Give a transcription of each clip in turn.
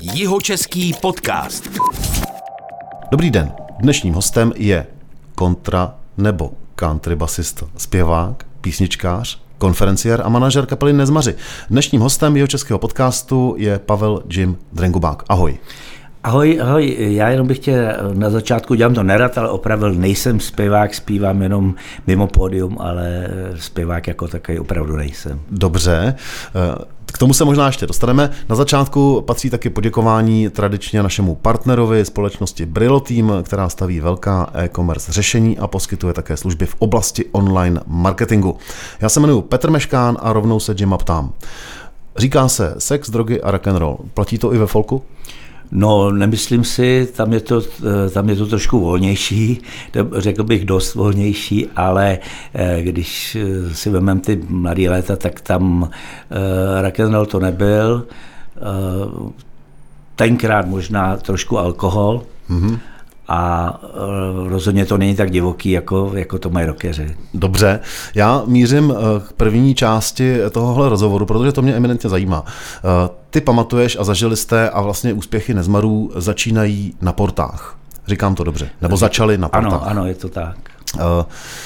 Jihočeský podcast. Dobrý den. Dnešním hostem je kontra nebo country basista, zpěvák, písničkář, konferenciér a manažer kapely Nezmaři. Dnešním hostem jeho českého podcastu je Pavel Jim Drengubák. Ahoj. Ahoj, ahoj, já jenom bych tě na začátku, dělám to nerad, ale opravdu nejsem zpěvák, zpívám jenom mimo pódium, ale zpěvák jako takový opravdu nejsem. Dobře, k tomu se možná ještě dostaneme. Na začátku patří taky poděkování tradičně našemu partnerovi společnosti Brillo Team, která staví velká e-commerce řešení a poskytuje také služby v oblasti online marketingu. Já se jmenuji Petr Meškán a rovnou se Jima ptám. Říká se sex, drogy a rock and roll. Platí to i ve folku? No, nemyslím si, tam je to, tam je to trošku volnější, řekl bych dost volnější, ale eh, když eh, si vezmeme ty mladé léta, tak tam eh, rock'n'roll to nebyl, tenkrát možná trošku alkohol, mm-hmm a e, rozhodně to není tak divoký, jako, jako to mají rokeři. Dobře, já mířím e, k první části tohohle rozhovoru, protože to mě eminentně zajímá. E, ty pamatuješ a zažili jste a vlastně úspěchy Nezmarů začínají na portách. Říkám to dobře. Nebo začaly na portách. Ano, ano, je to tak. Eh,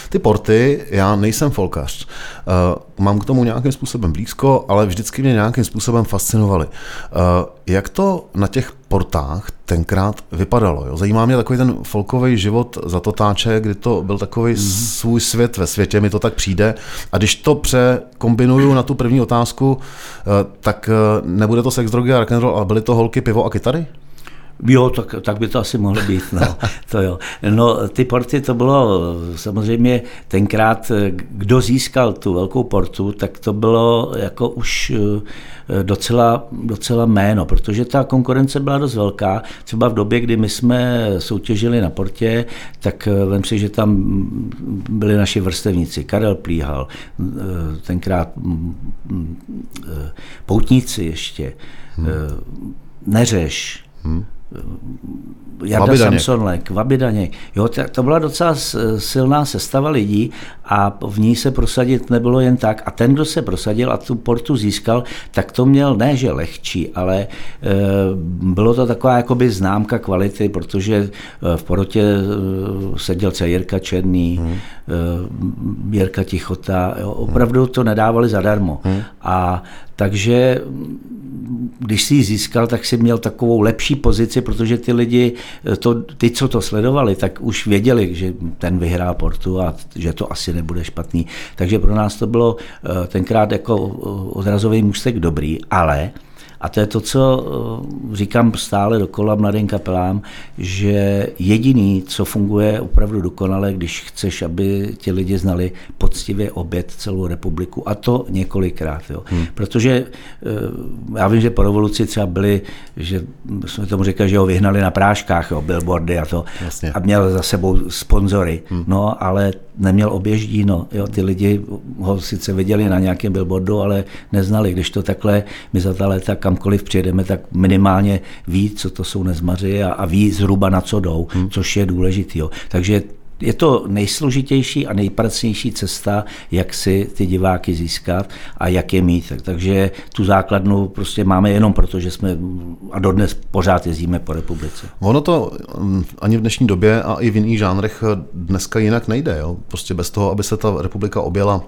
ty porty, já nejsem folkař, eh, mám k tomu nějakým způsobem blízko, ale vždycky mě nějakým způsobem fascinovaly. Eh, jak to na těch portách tenkrát vypadalo? Jo? Zajímá mě takový ten folkový život za totáče, kdy to byl takový mm-hmm. svůj svět ve světě, mi to tak přijde. A když to překombinuju na tu první otázku, tak nebude to sex, drogy a rock'n'roll, ale byly to holky, pivo a kytary? Jo, tak, tak by to asi mohlo být. No, to jo. no, ty porty to bylo samozřejmě tenkrát, kdo získal tu velkou portu, tak to bylo jako už eh, docela, docela jméno, protože ta konkurence byla dost velká. Třeba v době, kdy my jsme soutěžili na portě, tak eh, vím si, že tam byli naši vrstevníci. Karel Plíhal, eh, tenkrát mm, mm, poutníci ještě, hmm. Neřeš, hmm Jarda Vabidaněk. Samsonlek, Vabidaněk. Jo, to, byla docela silná sestava lidí a v ní se prosadit nebylo jen tak. A ten, kdo se prosadil a tu portu získal, tak to měl ne, že lehčí, ale e, bylo to taková jakoby známka kvality, protože e, v porotě seděl se Jirka Černý, hmm. e, Jirka Tichota, jo, opravdu to nedávali zadarmo. Hmm. A takže když si ji získal, tak si měl takovou lepší pozici, protože ty lidi, to, ty, co to sledovali, tak už věděli, že ten vyhrá portu a že to asi nebude špatný. Takže pro nás to bylo eh, tenkrát jako eh, odrazový můstek dobrý, ale a to je to, co eh, říkám stále dokola mladým kapelám, že jediný, co funguje opravdu dokonale, když chceš, aby ti lidi znali poctivě obět celou republiku. A to několikrát. Jo. Hmm. Protože eh, já vím, že po revoluci třeba byli, že jsme tomu říkali, že ho vyhnali na práškách, jo, billboardy a to. Jasně. A měl za sebou sponzory. Hmm. No, ale neměl oběždíno. Jo. Ty lidi ho sice viděli na nějakém billboardu, ale neznali. Když to takhle my za ta léta kamkoliv přijedeme, tak minimálně ví, co to jsou nezmaři a, a ví zhruba na co jdou, hmm. což je důležitý. Jo. Takže je to nejsložitější a nejpracnější cesta, jak si ty diváky získat a jak je mít. Takže tu základnu prostě máme jenom proto, že jsme a dodnes pořád jezdíme po republice. Ono to mm, ani v dnešní době a i v jiných žánrech dneska jinak nejde. Jo? Prostě bez toho, aby se ta republika objela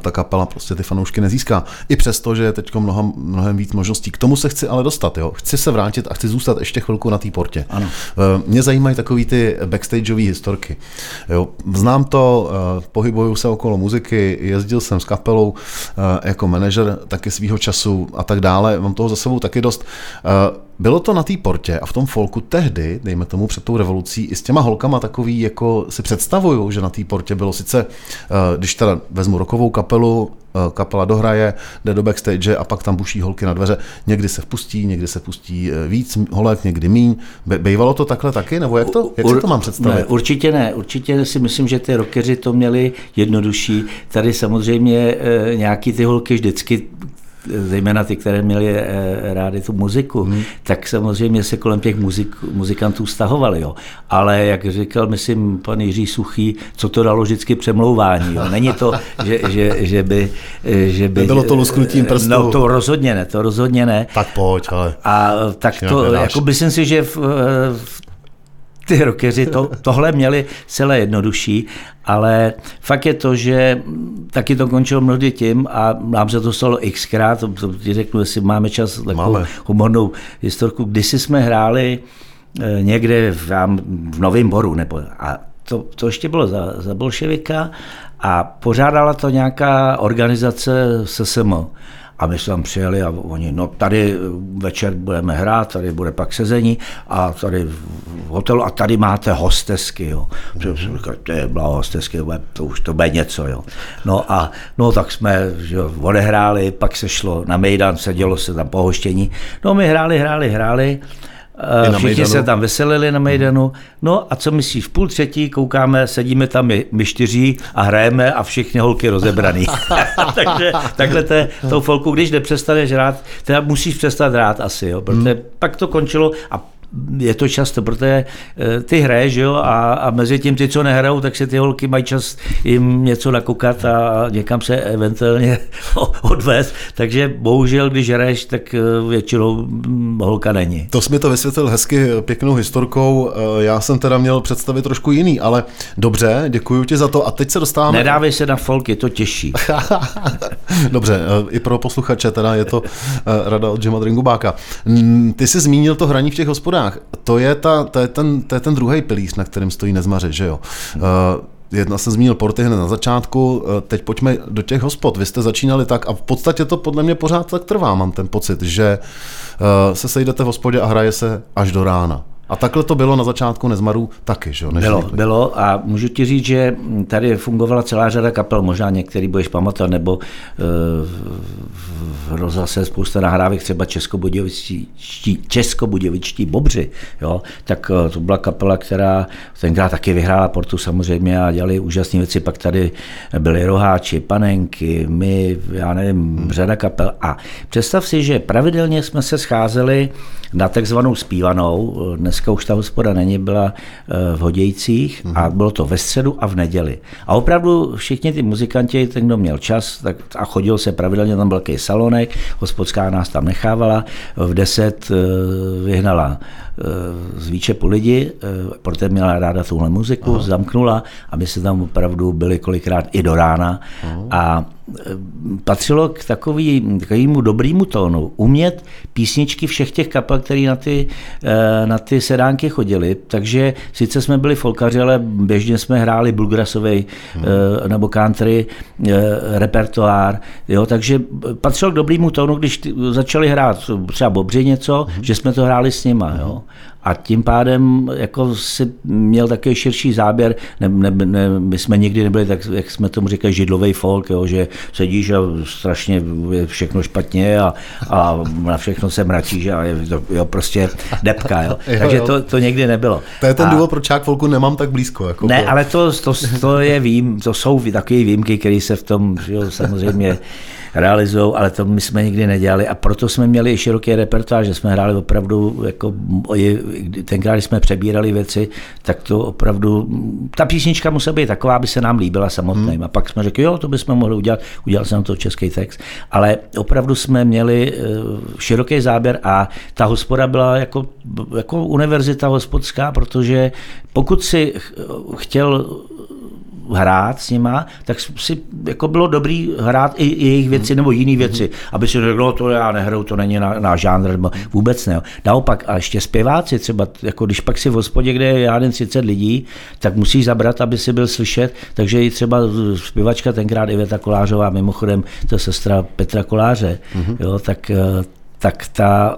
ta kapela prostě ty fanoušky nezíská. I přesto, že je teď mnohem, mnohem víc možností. K tomu se chci ale dostat. Jo. Chci se vrátit a chci zůstat ještě chvilku na té portě. Ano. Eh, mě zajímají takový ty backstageové historky. Jo. Znám to, eh, pohybuju se okolo muziky, jezdil jsem s kapelou jako manažer taky svýho času a tak dále. Mám toho za sebou taky dost. Bylo to na té portě a v tom folku tehdy, dejme tomu před tou revolucí, i s těma holkama takový, jako si představuju, že na té portě bylo sice, když teda vezmu rokovou kapelu, eh, kapela dohraje, jde do backstage a pak tam buší holky na dveře. Někdy se vpustí, někdy se pustí eh, víc holek, někdy míň. Bývalo to takhle taky? Nebo jak, to, jak si to mám představit? Ne, určitě ne. Určitě si myslím, že ty rockeři to měli jednodušší. Tady samozřejmě eh, nějaký ty holky vždycky zejména ty, které měly eh, rádi tu muziku, hmm. tak samozřejmě se kolem těch muzik, muzikantů stahovali. Jo. Ale jak říkal, myslím, pan Jiří Suchý, co to dalo vždycky přemlouvání. Jo. Není to, že, že, že by... Že by Bylo to lusknutím prstů. No to rozhodně ne, to rozhodně ne. Tak pojď, ale... A tak to, jako myslím si, že v, v ty rockeři to, tohle měli celé jednodušší, ale fakt je to, že taky to končilo mnohdy tím a nám se to stalo xkrát, to, to ti řeknu, jestli máme čas takovou máme. humornou historku, kdysi jsme hráli eh, někde v, v Novém Boru, nebo, a to, to ještě bylo za, za bolševika a pořádala to nějaká organizace SSM. A my jsme tam přijeli a oni, no tady večer budeme hrát, tady bude pak sezení a tady v hotelu a tady máte hostesky, jo. Mm-hmm. To je blaho hostesky, to už to bude něco, jo. No a no tak jsme že, odehráli, pak se šlo na Mejdan, sedělo se tam pohoštění. No my hráli, hráli, hráli Všichni Mejdanu. se tam veselili na Mejdanu. No a co myslíš, v půl třetí koukáme, sedíme tam my, my čtyři a hrajeme a všichni holky rozebraný. Takže takhle te, tou folku, když nepřestaneš hrát, teda musíš přestat hrát asi, jo, protože hmm. pak to končilo a je to často, protože eh, ty hraješ, jo, a, a mezi tím ty, co nehrajou, tak se ty holky mají čas jim něco nakoukat a někam se eventuálně odvést, takže bohužel, když hraješ, tak eh, většinou hm, holka není. To jsi mi to vysvětlil hezky pěknou historkou, eh, já jsem teda měl představit trošku jiný, ale dobře, děkuji ti za to a teď se dostáváme... Nedávej se na folk, je to těžší. dobře, i pro posluchače teda je to rada od Jima Dringubáka. Ty jsi zmínil to hraní v těch hospodách vodách, to je, ta, to je ten, to je ten druhý pilíř, na kterém stojí nezmaře, že jo. Uh, Jedna jsem zmínil porty hned na začátku, eh, teď pojďme do těch hospod. Vy jste začínali tak a v podstatě to podle mě pořád tak trvá, mám ten pocit, že uh, se sejdete v hospodě a hraje se až do rána. A takhle to bylo na začátku Nezmarů taky, že jo? Bylo, bylo a můžu ti říct, že tady fungovala celá řada kapel, možná některý budeš pamatovat, nebo uh, v rozhlase spousta nahrávek, třeba Českobudějovičtí, Českobudějovičtí Bobři, jo? tak uh, to byla kapela, která tenkrát taky vyhrála Portu samozřejmě a dělali úžasné věci, pak tady byly roháči, panenky, my, já nevím, hmm. řada kapel a představ si, že pravidelně jsme se scházeli na takzvanou zpívanou, dneska už ta hospoda není, byla eh, v Hodějcích mm-hmm. a bylo to ve středu a v neděli. A opravdu všichni ty muzikanti, ten, kdo měl čas tak, a chodil se pravidelně, tam byl salonek, hospodská nás tam nechávala, v deset eh, vyhnala eh, z výčepu lidi, protože měla ráda tuhle muziku, Aha. zamknula a my se tam opravdu byli kolikrát i do rána Aha. a patřilo k takový, takovému dobrýmu tónu. Umět písničky všech těch kapel, které na ty, eh, na ty sedánky chodili. Takže sice jsme byli folkaři, ale běžně jsme hráli bluegrassový hmm. nebo country eh, repertoár. Jo, takže patřilo k dobrýmu tónu, když začali hrát třeba Bobři něco, hmm. že jsme to hráli s nima. Jo a tím pádem jako si měl takový širší záběr, ne, ne, ne, my jsme nikdy nebyli tak, jak jsme tomu říkali, židlový folk, jo, že sedíš a strašně je všechno špatně a, a na všechno se mračíš a je to jo, prostě depka, jo. jo takže to, to někdy nebylo. To je ten a, důvod, proč já folku nemám tak blízko. Jako ne, ale to, to, to je vím, to jsou takové výjimky, které se v tom jo, samozřejmě realizují, ale to my jsme nikdy nedělali a proto jsme měli i široký repertoár, že jsme hráli opravdu, jako tenkrát, když jsme přebírali věci, tak to opravdu, ta písnička musela být taková, aby se nám líbila samotným. Hmm. A pak jsme řekli, jo, to bychom mohli udělat, udělal jsem to český text, ale opravdu jsme měli eh, široký záběr a ta hospoda byla jako, jako univerzita hospodská, protože pokud si chtěl hrát s nima, tak si jako bylo dobrý hrát i, jejich věci nebo jiné věci, aby si řekl, no to já nehraju, to není na, na žánr, nebo vůbec ne. Naopak, a ještě zpěváci třeba, jako když pak si v hospodě, kde je já 30 lidí, tak musíš zabrat, aby si byl slyšet, takže i třeba zpěvačka tenkrát Iveta Kolářová, mimochodem to je sestra Petra Koláře, mm-hmm. jo, tak eh, tak ta,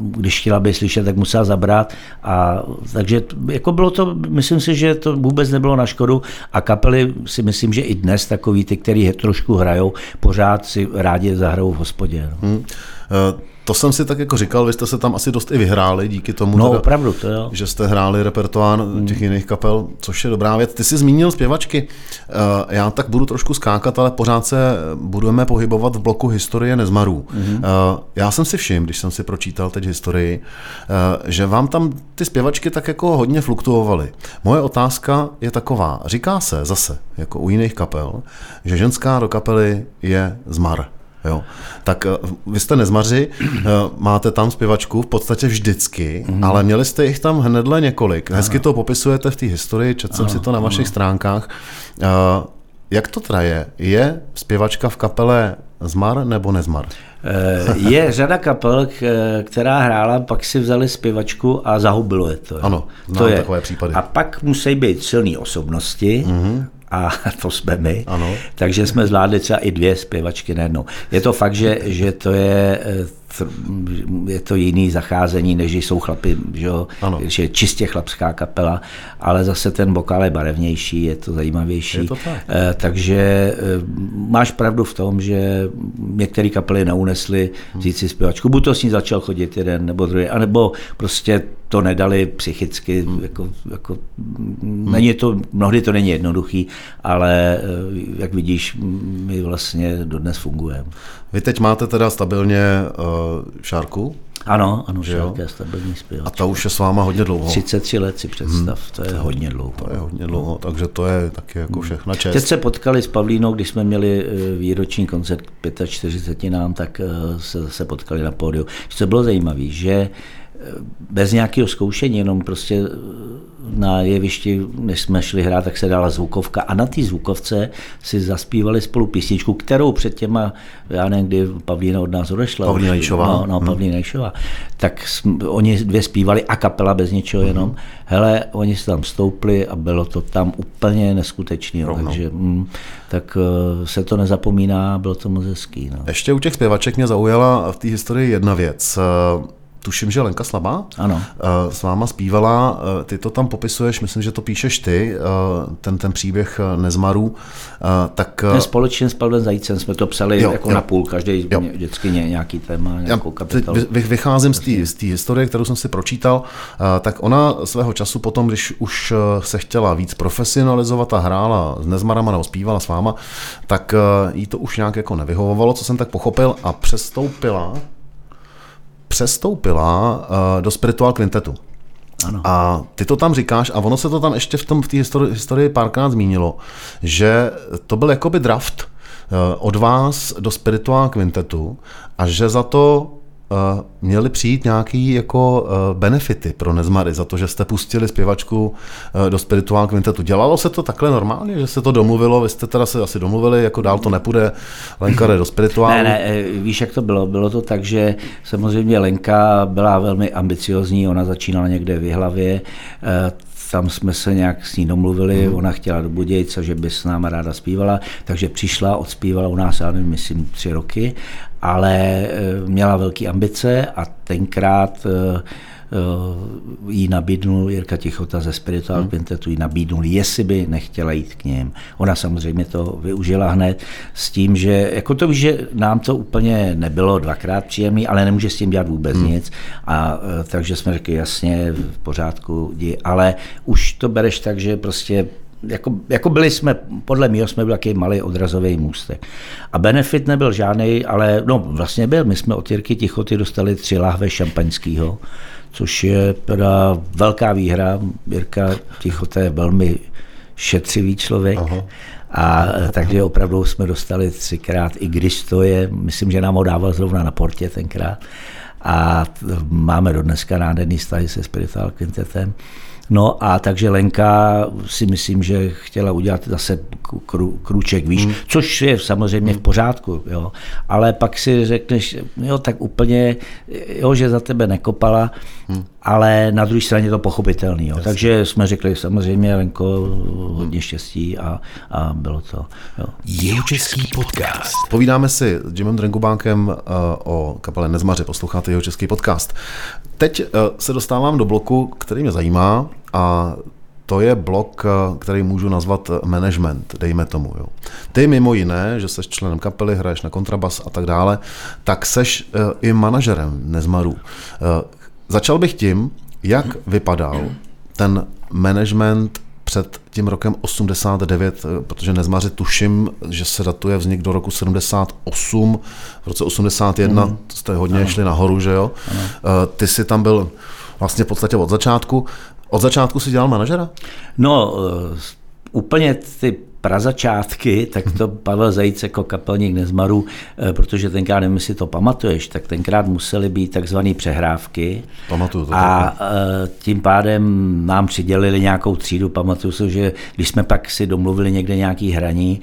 když chtěla by slyšet, tak musela zabrat. A, takže jako bylo to, myslím si, že to vůbec nebylo na škodu a kapely si myslím, že i dnes takový ty, který trošku hrajou, pořád si rádi zahrajou v hospodě. No. Hmm to jsem si tak jako říkal, vy jste se tam asi dost i vyhráli díky tomu, No teda, opravdu, to jo. že jste hráli repertoár těch jiných kapel, což je dobrá věc. Ty jsi zmínil zpěvačky. Eh, Já tak budu trošku skákat, ale pořád se budeme pohybovat v bloku historie nezmarů. Mm-hmm. Já jsem si všiml, když jsem si pročítal teď historii, eh, že vám tam ty zpěvačky tak jako hodně fluktuovaly. Moje otázka je taková. Říká se zase, jako u jiných kapel, že ženská do kapely je zmar. Jo. Tak eh, vy jste nezmaři, eh, máte tam zpěvačku v podstatě vždycky, mm. ale měli jste jich tam hnedle několik. Hezky to popisujete v té historii, četl jsem si to na vašich stránkách. Eh, Jak to teda je? Je zpěvačka v kapele zmar nebo nezmar? Je řada kapel, která hrála, pak si vzali zpěvačku a zahubilo je to. Ano, to je. takové případy. A pak musí být silné osobnosti, mm-hmm. A to jsme my, Ano. takže jsme zvládli třeba i dvě zpěvačky najednou. Je to fakt, že, že to je, eh, je to jiný zacházení, než jsou chlapy, že, jo? Ano. že je čistě chlapská kapela, ale zase ten vokál je barevnější, je to zajímavější. Je to tak. Eh, Takže eh, máš pravdu v tom, že některé kapely neunesly vzít si zpěvačku. Buď to s ní začal chodit jeden nebo druhý, anebo prostě to nedali psychicky. Jako, jako, není to, mnohdy to není jednoduchý, ale eh, jak vidíš, my vlastně dodnes fungujeme. Vy teď máte teda stabilně Šárku Ano, ano, Že? Šárka je stabilní a zpěvačka. ta už je s váma hodně dlouho. 33 let si představ, to je hodně dlouho. To je hodně dlouho, takže to je taky jako všechna čest. Teď se potkali s Pavlínou, když jsme měli eh, výroční koncert k 45 nám, tak eh, se zase potkali na pódiu. Co bylo zajímavé, že bez nějakého zkoušení, jenom prostě eh, na jevišti, než jsme šli hrát, tak se dala zvukovka a na té zvukovce si zaspívali spolu písničku, kterou před těma, já nevím, kdy Pavlína od nás odešla. Pavlína Jišová. No, no Pavlína Jišová. Tak jsme, oni dvě zpívali a kapela bez ničeho jenom. Hele, oni se tam stoupli a bylo to tam úplně neskutečný. jo. Rovnou. Takže mm, tak eh, se to nezapomíná, bylo to moc hezký. No. Ještě u těch zpěvaček mě zaujala v té historii jedna věc. Tuším, že Lenka Slabá Ano. eh, s váma zpívala, eh, ty to tam popisuješ, myslím, že to píšeš ty, eh, ten, ten příběh Nezmarů, tak Ne, společně s Pavlem Zajícem jsme to psali Jo, jako jo. na půl, každý Jo. vždycky ně, nějaký téma, nějakou kapitolu. vy- vy- vycházím z té z té historie, kterou jsem si pročítal, tak ona svého času potom, když už se chtěla víc profesionalizovat a hrála s Nezmarama nebo zpívala s váma, tak jí to už nějak jako nevyhovovalo, co jsem tak pochopil, a přestoupila přestoupila eh, do Spiritual Quintetu. Ano. A ty to tam říkáš, a ono se to tam ještě v tom v té historii, historii párkrát zmínilo, že to byl jakoby draft eh, od vás do Spiritual Quintetu a že za to měly přijít nějaký jako eh, benefity pro Nezmary za to, že jste pustili zpěvačku eh, do Spiritual Quintetu. Dělalo se to takhle normálně, že se to domluvilo, vy jste teda se asi domluvili, jako dál to nepůjde, Lenka jde do Spirituálu. Ne, ne, eh, víš, jak to bylo? Bylo to tak, že samozřejmě Lenka byla velmi ambiciozní, ona začínala někde v hlavě, tam jsme se nějak s ní domluvili, Mhm. ona chtěla do Budějca, že by s náma ráda zpívala, takže přišla, odspívala u nás, já nevím, myslím, tři roky, ale eh, měla velké ambice a tenkrát eh, eh, jí nabídnul Jirka Tichota ze Spiritual Hmm. Quintetu, jí nabídnul, jestli by nechtěla jít k něm. Ona samozřejmě to využila hned s tím, že jako to že nám to úplně nebylo dvakrát příjemný, ale nemůže s tím dělat vůbec hmm. nic. A takže jsme řekli, jasně, v pořádku, jdi. ale už to bereš tak, že prostě jako, jako byli jsme, podle mě jsme byli takový malý odrazový můstek. A benefit nebyl žádný, ale no vlastně byl. My jsme od Jirky Tichoty dostali tři lahve šampaňského, což je teda velká výhra. Jirka Tichota je velmi šetřivý člověk. Aha. A takže opravdu jsme dostali třikrát, i když to je, myslím, že nám ho dával zrovna na portě tenkrát. A máme do dneska nádherný vztahy se Spiritual Quintetem. No a takže Lenka si myslím, že chtěla udělat zase kru, krůček výš, hmm. což je samozřejmě v pořádku, jo. ale pak si řekneš, jo, tak úplně, jo, že za tebe nekopala, hmm. ale na druhé straně je to pochopitelný. Jo. Takže jsme řekli samozřejmě, Lenko, hodně štěstí a, a bylo to. Jo. Jihočeský podcast. Povídáme si s Jimem Drengubánkem uh, o kapele Nezmaři, posloucháte jeho český podcast. Teď uh, se dostávám do bloku, který mě zajímá a to je blok, který můžu nazvat management, dejme tomu. Jo. Ty mimo jiné, že jsi členem kapely, hraješ na kontrabas a tak dále, tak seš i manažerem Nezmaru. Začal bych tím, jak vypadal ten management před tím rokem 89, protože Nezmaři tuším, že se datuje vznik do roku 78, v roce 81 mm. jste hodně ano. šli nahoru, že jo? Ano. Ty jsi tam byl vlastně v podstatě od začátku. Od začátku si dělal manažera? No, uh, úplně ty prazačátky, tak to Pavel Zajíc jako kapelník Nezmaru, eh, protože tenkrát, nevím, jestli to pamatuješ, tak tenkrát musely být takzvané přehrávky. Pamatuju to. A taky. Eh, tím pádem nám přidělili nějakou třídu. Pamatuju si, že když jsme pak si domluvili někde nějaký hraní,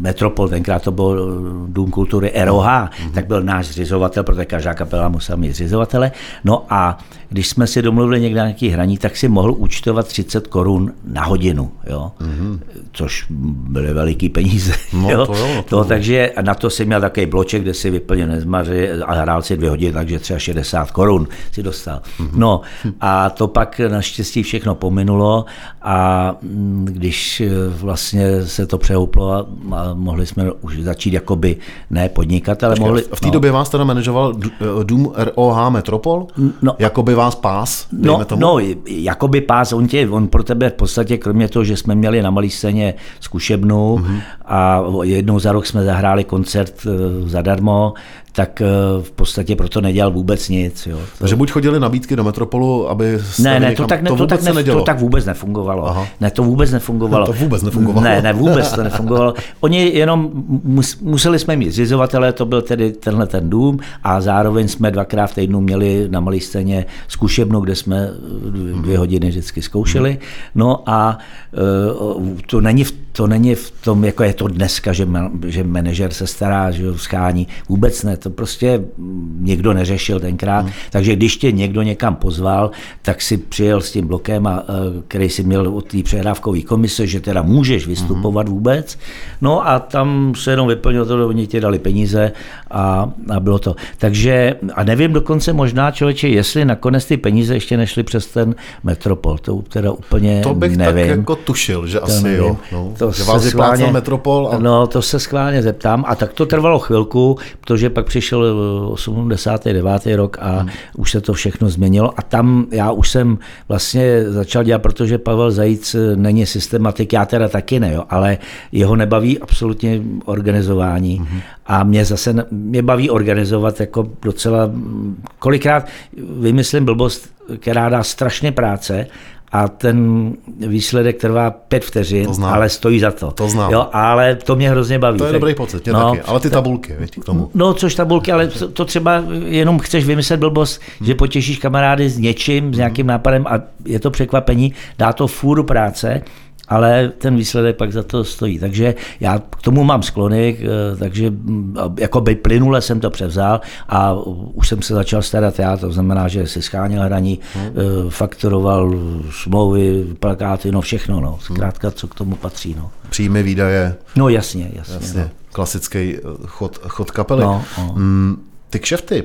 Metropol, tenkrát to byl Dům kultury ROH, mm-hmm. tak byl náš zřizovatel, protože každá kapela musela mít zřizovatele. No a když jsme si domluvili někde nějaký hraní, tak si mohl účtovat 30 korun na hodinu, jo? Mm-hmm. což byly veliký peníze. No, jo? To, jo, to, to, takže na to si měl takový bloček, kde si vyplnil nezmaři a hrál si dvě hodiny, takže třeba 60 korun si dostal. Mm-hmm. No a to pak naštěstí všechno pominulo a mm, když vlastně se to přehouplo a, a mohli jsme už začít jakoby ne podnikat, ale Počkej, mohli... V té no. době vás teda manažoval Dům ROH Metropol? No, jakoby vás pás? No, tomu? no, jakoby pás, on, tě, on pro tebe v podstatě, kromě toho, že jsme měli na malý scéně zkušebnu mm-hmm. a jednou za rok jsme zahráli koncert eh, zadarmo, tak eh, v podstatě proto nedělal vůbec nic. Jo. To... Takže buď chodili nabídky do Metropolu, aby Ne, ne, to tak, ne, to, to, tak ne, to tak vůbec nefungovalo. Aha. Ne, to vůbec nefungovalo. to vůbec nefungovalo. Ne, ne, vůbec to nefungovalo. Oni jenom museli jsme mít zřizovatele, to byl tedy tenhle ten dům a zároveň jsme dvakrát v týdnu měli na malé scéně zkušebnu, kde jsme dvě hodiny vždycky zkoušeli. No a eh, to není v, to není v tom, jako je to dneska, že, že manažer se stará, že schání. Vůbec ne to prostě někdo neřešil tenkrát. Hmm. Takže když tě někdo někam pozval, tak si přijel s tím blokem, a, který si měl od té přehrávkové komise, že teda můžeš vystupovat hmm. vůbec. No a tam se jenom vyplnilo to, oni ti dali peníze a, a bylo to. Takže a nevím dokonce možná člověče, jestli nakonec ty peníze ještě nešly přes ten Metropol. To teda úplně To bych nevím. tak jako tušil, že to asi nevím. jo. No, to že vás schválně, Metropol. A... No to se schválně zeptám a tak to trvalo chvilku, protože pak přišel 89. Eh, rok a hmm. už se to všechno změnilo a tam já už jsem vlastně začal dělat, protože Pavel Zajíc eh, není systematik, já teda taky ne, jo, ale jeho nebaví absolutně organizování hmm. a mě zase mě baví organizovat jako docela, kolikrát vymyslím blbost, která dá strašně práce a ten výsledek trvá pět vteřin, to ale stojí za to. To znám. Jo, ale to mě hrozně baví. To je dobrý pocit, mě no, taky. Ale ty tabulky, víš, k tomu. No, což tabulky, ale to, to třeba jenom chceš vymyslet blbost, hmm. že potěšíš kamarády s něčím, s nějakým nápadem a je to překvapení, dá to fůru práce ale ten výsledek pak za to stojí. Takže já k tomu mám sklony, eh, takže mm, jako by plynule jsem to převzal a už jsem se začal starat já, to znamená, že si scháněl hraní, hmm. faktoroval smlouvy, plakáty, no všechno, no. zkrátka, co k tomu patří. No. Příjmy, výdaje. No jasně, jasně. jasně. No. Klasický eh, chod, chod kapely. No, no. Mm, ty kšefty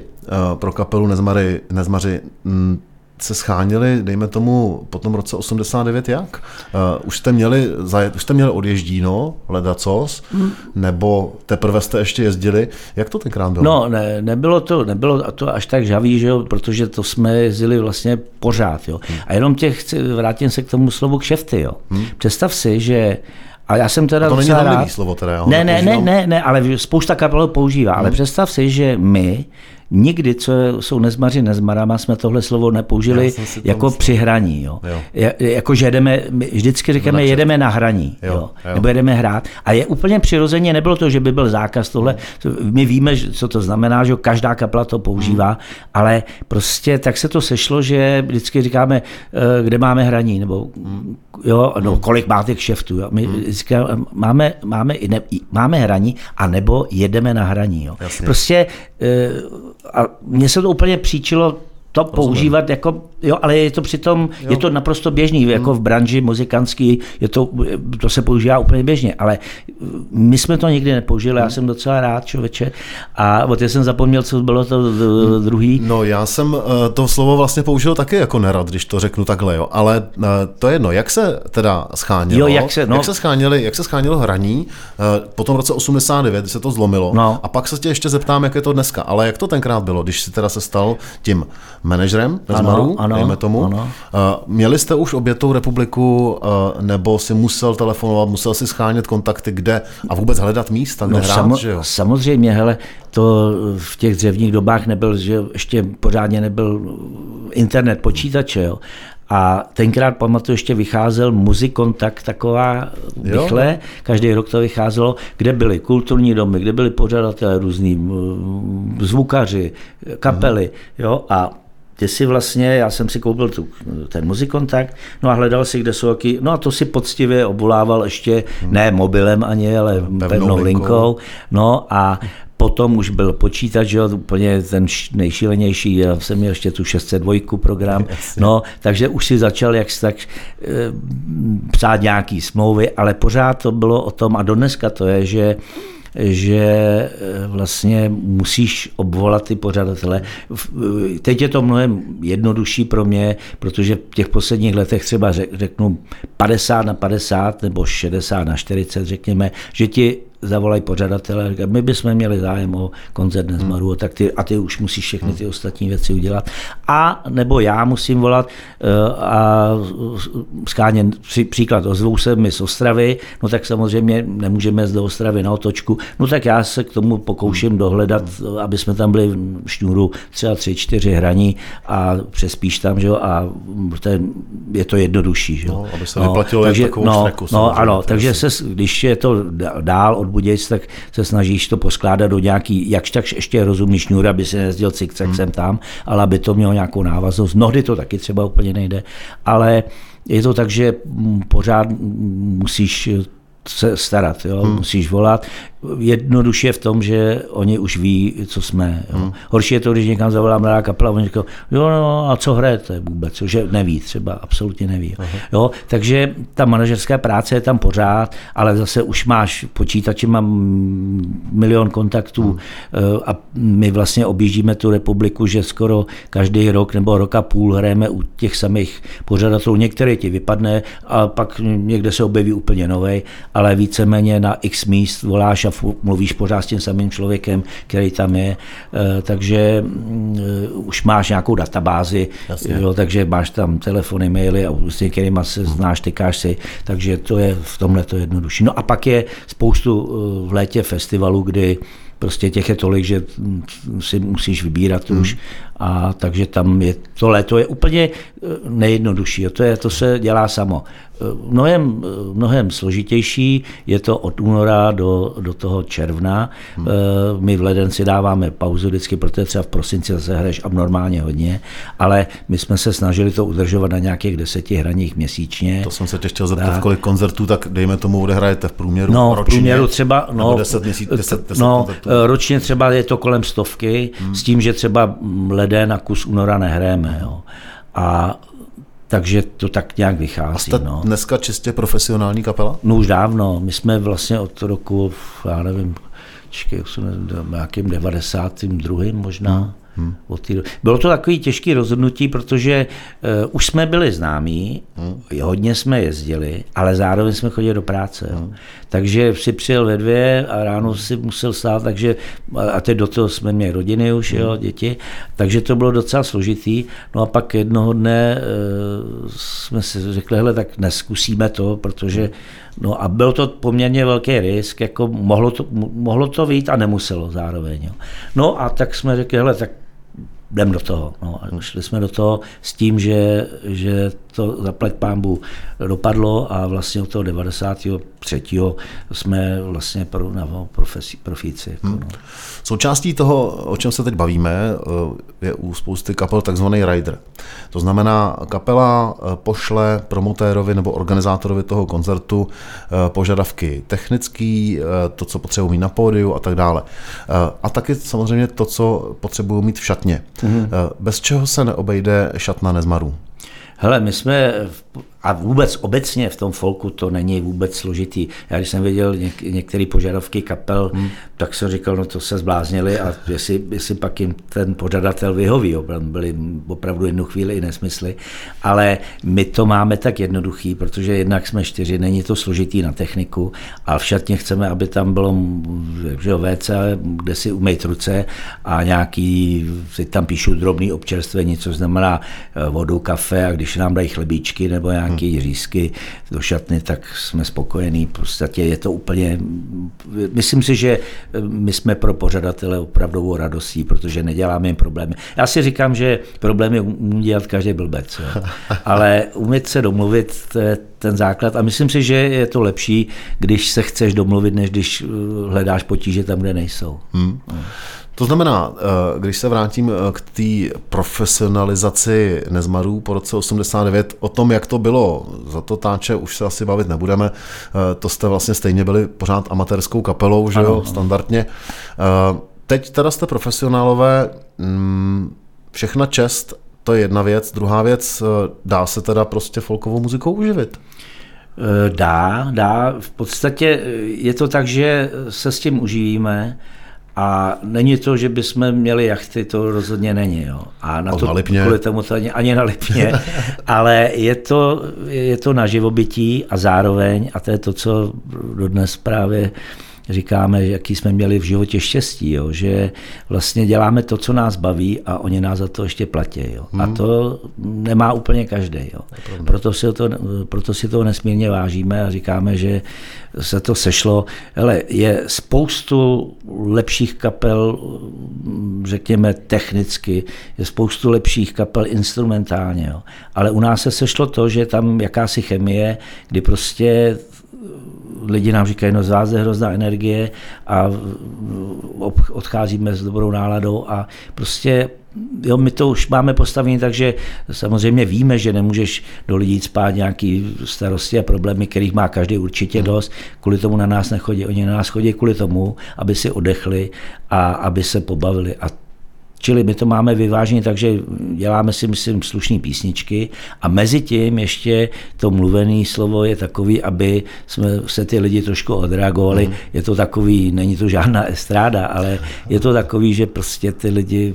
pro kapelu Nezmary, Nezmaři, mm, se schánili, dejme tomu, po tom roce 89 jak? Uh, už jste měli, zajet, už jste měli odježdíno, ledacos, hmm. nebo teprve jste ještě jezdili? Jak to tenkrát bylo? No, ne, nebylo to, nebylo to až tak žavý, že jo, protože to jsme jezdili vlastně pořád, jo. Hmm. A jenom těch, vrátím se k tomu slovu kšefty, jo. Hmm. Představ si, že a já jsem teda a to není rád. slovo teda, jo? Ne, ne, ne, ne, ne, ale spousta kapel používá, hmm. ale představ si, že my Nikdy, co jsou nezmaři nezmarama, jsme tohle slovo nepoužili jako při hraní. Jo. Jo. Jako, že jedeme, vždycky říkáme, jedeme na hraní, jo. Jo. Nebo jedeme hrát. A je úplně přirozeně, nebylo to, že by byl zákaz tohle. My víme, co to znamená, že každá kapla to používá, hmm. ale prostě tak se to sešlo, že vždycky říkáme, eh, kde máme hraní, nebo hmm. jo, no, kolik máte kšeftů. Jo. My hmm. říkáme, máme, máme, ne, máme hraní, a nebo jedeme na hraní. Jo. Prostě eh, a mně se to úplně příčilo to Rozumím. používat jako, jo, ale je to přitom, jo. je to naprosto běžný, hmm. jako v branži muzikantský, je to, to se používá úplně běžně, ale my jsme to nikdy nepoužili, hmm. já jsem docela rád, člověče, a od jsem zapomněl, co bylo to hmm. druhý. No já jsem eh, to slovo vlastně použil taky jako nerad, když to řeknu takhle, jo, ale eh, to je jedno, jak se teda schánilo, jo, jak se, no. jak se schánili, jak se schánilo hraní, eh, po tom roce 89, kdy se to zlomilo, no. a pak se tě ještě zeptám, jak je to dneska, ale jak to tenkrát bylo, když jsi teda se stal tím manažerem Bezmaru, ano, dejme tomu. Ano. Uh, měli jste už obětou republiku, uh, nebo si musel telefonovat, musel si schánět kontakty, kde a vůbec hledat místa, kde no, hrát, samo, že jo? Samozřejmě, hele, to v těch dřevních dobách nebyl, že ještě pořádně nebyl internet, počítače, jo. A tenkrát, pamatuju, ještě vycházel Muzikontakt, taková rychle, každý rok to vycházelo, kde byly kulturní domy, kde byli pořadatelé různí, zvukaři, kapely, jo, a ty si vlastně, já jsem si koupil tu, ten muzikontakt, no a hledal si, kde jsou jaký, no a to si poctivě obvolával ještě, hmm. ne mobilem ani, ale pevnou, pevnou linkou. linkou. No a Potom už byl počítač, že jo, úplně ten nejšílenější, já jsem měl ještě tu 602 program, no, takže už si začal jak tak e, psát nějaký smlouvy, ale pořád to bylo o tom, a dneska to je, že že eh, vlastně musíš obvolat ty pořadatele. Teď je to mnohem jednodušší pro mě, protože v těch posledních letech třeba řeknu 50 na 50 nebo 60 na 40, řekněme, že ti zavolají pořadatele, my bychom měli zájem o koncert Nezmaru, hmm. tak ty, a ty už musíš všechny ty ostatní věci udělat. A nebo já musím volat uh, a skáně příklad, ozvou se mi z Ostravy, no tak samozřejmě nemůžeme jít do Ostravy na otočku, no tak já se k tomu pokouším dohledat, aby jsme tam byli v šňůru třeba tři, čtyři hraní a přespíš tam, že jo, a ten, je to jednodušší, že jo. No, aby se no, vyplatilo takže, takovou no, streku, no, ano, takže se, když je to dál od Budějc, tak se snažíš to poskládat do nějaký, jakž tak ještě rozumný šňůr, aby se nezdil cikcek hmm. sem tam, ale aby to mělo nějakou návaznost. Mnohdy to taky třeba úplně nejde, ale je to tak, že pořád musíš se starat, jo? Hmm. musíš volat jednoduše v tom, že oni už ví, co jsme. Jo. Hmm. Horší je to, když někam zavolá mladá kapela, oni říkají, jo, no, a co hrajete vůbec, že neví, třeba absolutně neví. Uh-huh. Jo. Takže ta manažerská práce je tam pořád, ale zase už máš počítače, mám milion kontaktů hmm. Eh, a my vlastně objíždíme tu republiku, že skoro každý rok nebo rok a půl hrajeme u těch samých pořadatelů. Některé ti vypadne a pak někde se objeví úplně nový, ale víceméně na x míst voláš a mluvíš pořád s tím samým člověkem, který tam je, eh, takže mm, už máš nějakou databázi, jo, takže máš tam telefony, maily a s některými se znáš, tykáš si, takže to je v tomhle to jednodušší. No a pak je spoustu eh, v létě festivalů, kdy prostě těch je tolik, že si musíš vybírat hmm. už a takže tam je to léto je úplně eh, nejjednodušší. To, je, to se dělá samo. Eh, mnohem, eh, mnohem složitější je to od února do, do toho června. Hmm. My v leden si dáváme pauzu vždycky, protože třeba v prosinci zase hraješ abnormálně hodně, ale my jsme se snažili to udržovat na nějakých deseti hraních měsíčně. To jsem se tě chtěl zeptat, tak. kolik koncertů, tak dejme tomu, odehrajete v průměru No, ročně, v průměru třeba, no, 10 měsíc, 10, 10 no, ročně třeba je to kolem stovky, hmm. s tím, že třeba leden a kus února nehrajeme. Jo. A takže to tak nějak vychází. A jste no. dneska čistě profesionální kapela? No už dávno. My jsme vlastně od roku, já nevím, čekaj, nějakým 92. možná. Hmm. Hmm. Bylo to takový těžký rozhodnutí, protože uh, už jsme byli známí, hmm. hodně jsme jezdili, ale zároveň jsme chodili do práce. Hmm. Takže si přijel ve dvě a ráno si musel stát, takže a teď do toho jsme měli rodiny už, hmm. jo, děti, takže to bylo docela složitý. No a pak jednoho dne uh, jsme si řekli, hele, tak neskusíme to, protože No a byl to poměrně velký risk, jako mohlo to, mohlo to vít a nemuselo zároveň. Jo. No a tak jsme řekli, hele, tak jdem do toho. No, a šli jsme do toho s tím, že, že to zaplať pámbu dopadlo a vlastně od toho 93. jsme vlastně pro, na profesi, profíci. Jako, hmm. no. Součástí toho, o čem se teď bavíme, eh, je u spousty kapel takzvaný rider. To znamená, kapela eh, pošle promotérovi nebo organizátorovi toho koncertu eh, požadavky technický, to, co potřebují mít na pódiu a tak dále. A taky samozřejmě to, co potřebují mít v šatně. Mm. Bez čeho se neobejde šatna nezmarů? Hele, my jsme a vůbec obecně v tom folku to není vůbec složitý. Já když jsem viděl něk, některé požadavky kapel, hmm. tak jsem říkal, no to se zbláznili a jestli, jestli pak jim ten pořadatel vyhoví, byly opravdu jednu chvíli i nesmysly, ale my to máme tak jednoduchý, protože jednak jsme čtyři, není to složitý na techniku a v šatně chceme, aby tam bylo že WC, kde si umejt ruce a nějaký, si tam píšu drobný občerstvení, co znamená eh, vodu, kafe a když nám dají chlebíčky nebo nějaký nějaké řízky do šatny, tak jsme spokojení. V podstatě je to úplně, myslím si, že my jsme pro pořadatele opravdovou radostí, protože neděláme jim problémy. Já si říkám, že problémy umí dělat každý blbec, jo. ale umět se domluvit, to je ten základ a myslím si, že je to lepší, když se chceš domluvit, než když hledáš potíže tam, kde nejsou. Hmm. Hmm. To znamená, eh, když se vrátím eh, k té profesionalizaci Nezmarů po roce 89, o tom, jak to bylo za to táče, už se asi bavit nebudeme. Eh, to jste vlastně stejně byli pořád amatérskou kapelou, že jo, standardně. Teď teda jste profesionálové, mm, všechna čest, to je jedna věc. Druhá věc, dá se teda prostě folkovou muzikou uživit? Dá, dá. V podstatě je to tak, že se s tím uživíme. A není to, že bychom měli jachty, to rozhodně není. Jo. A na to, na Lipně. kvůli tomu to ani, ani na Lipně, ale je to, je to na živobytí a zároveň, a to je to, co dodnes právě říkáme, jaký jsme měli v životě štěstí, jo, že vlastně děláme to, co nás baví a oni nás za to ještě platí. Jo. Hmm. A to nemá úplně každý. Jo. Proto, si to, proto si to nesmírně vážíme a říkáme, že se to sešlo. Hele, je spoustu lepších kapel, řekněme technicky, je spoustu lepších kapel instrumentálně, jo. ale u nás se sešlo to, že tam jakási chemie, kdy prostě lidi nám říkají, no z vás je hrozná energie a odcházíme s dobrou náladou a prostě jo, my to už máme postavené, takže samozřejmě víme, že nemůžeš do lidí spát nějaký starosti a problémy, kterých má každý určitě dost. Kvůli tomu na nás nechodí. Oni na nás chodí kvůli tomu, aby si odechli a aby se pobavili. A Čili my to máme vyváženě, takže děláme si, myslím, slušné písničky a mezi tím ještě to mluvené slovo je takový, aby jsme se ty lidi trošku odreagovali. Mm. Je to takový, není to žádná estráda, ale je to takový, že prostě ty lidi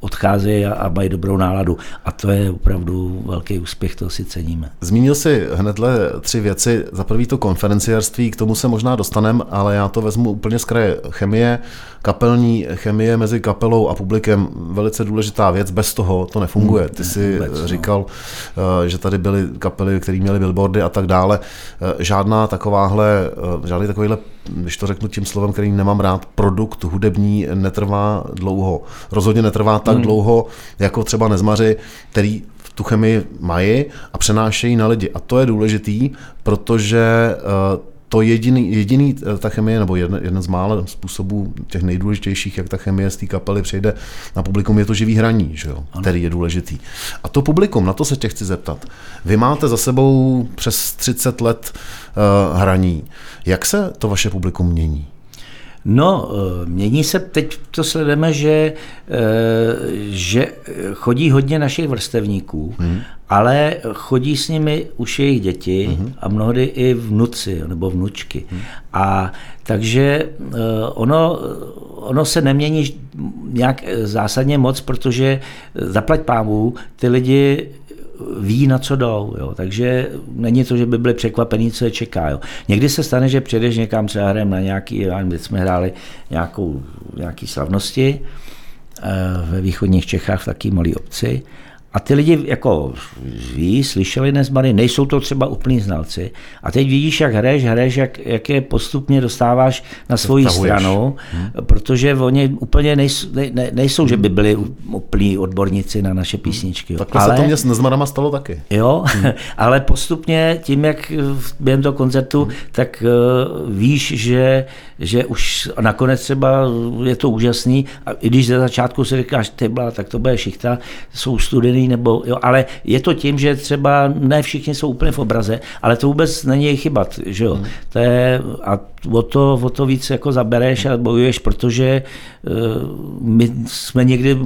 odcházejí a, a mají dobrou náladu. A to je opravdu velký úspěch, to si ceníme. Zmínil si hnedle tři věci. Za prvý to konferenciárství, k tomu se možná dostaneme, ale já to vezmu úplně z kraje chemie, kapelní chemie mezi kapelou a publikem velice důležitá věc, bez toho to nefunguje. Ty jsi vůbec, no. říkal, no. že tady byly kapely, které měly billboardy a tak dále. Eh, žádná takováhle, eh, žádný takovýhle, když to řeknu tím slovem, který nemám rád, produkt hudební netrvá dlouho. Rozhodně netrvá tak hmm. dlouho, jako třeba Nezmaři, který tu chemii mají a přenášejí na lidi. A to je důležitý, protože to jediný, jediný eh, ta chemie, nebo jeden, jeden z mála způsobů těch nejdůležitějších, jak ta chemie z té kapely přejde na publikum, je to živý hraní, že jo, který je důležitý. A to publikum, na to se tě chci zeptat. Vy máte za sebou přes 30 let uh, hraní. Jak se to vaše publikum mění? No, eh, mění se, teď to sledujeme, že, že chodí hodně našich vrstevníků hmm ale chodí s nimi už jejich děti mm-hmm. a mnohdy i vnuci nebo vnučky. Mm. A takže uh, ono, ono se nemění nějak zásadně moc, protože zaplať pámu ty lidi ví, na co jdou. Jo. Takže není to, že by byli překvapení, co je čeká. Jo. Někdy se stane, že přijdeš někam, třeba hrajeme na nějaký, my jsme hráli nějakou, nějaký slavnosti eh, ve východních Čechách v takové malé obci a ty lidi jako ví, slyšeli Nezmary, nejsou to třeba úplní znalci. A teď vidíš, jak hraješ, hraješ, jak, jak je postupně dostáváš na svoji stranu, hmm. protože oni úplně nejsou, ne, nejsou, že by byli úplní odborníci na naše písničky. Takhle ale, se to mě s Nezmarama stalo taky. Jo, hmm. ale postupně tím, jak během toho koncertu, hmm. tak uh, víš, že, že už nakonec třeba je to úžasný. A i když ze začátku si říkáš, ty tak to bude šichta, jsou studený natočený, nebo, jo, ale je to tím, že třeba ne všichni jsou úplně v obraze, ale to vůbec není jejich chyba, že jo. Hmm. To je, a o to, o to víc jako zabereš a bojuješ, protože uh, my jsme někdy,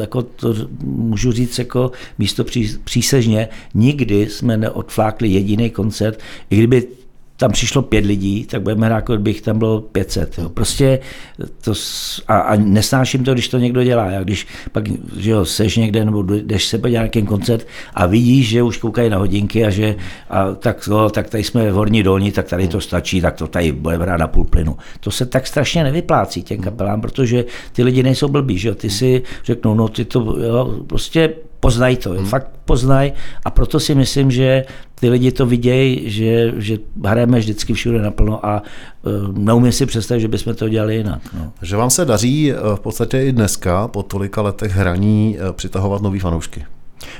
jako to můžu říct jako místo pří, přísežně, nikdy jsme neodflákli jediný koncert, i kdyby tam přišlo pět lidí, tak budeme hrát, jako bych tam bylo 500. Jo. Prostě to, a, a nesnáším to, když to někdo dělá. Já když pak že jo, seš někde nebo jdeš se podívat nějaký koncert a vidíš, že už koukají na hodinky a že a tak, jo, tak tady jsme v horní dolní, tak tady to stačí, tak to tady budeme hrát na půl plynu. To se tak strašně nevyplácí těm kapelám, protože ty lidi nejsou blbí, že jo. Ty si řeknou, no ty to, jo, prostě poznají to, hmm. fakt poznají a proto si myslím, že ty lidi to vidějí, že, že hrajeme vždycky všude naplno a uh, neumím si představit, že bychom to dělali jinak. No. Že vám se daří e, v podstatě i dneska po tolika letech hraní e, přitahovat nový fanoušky?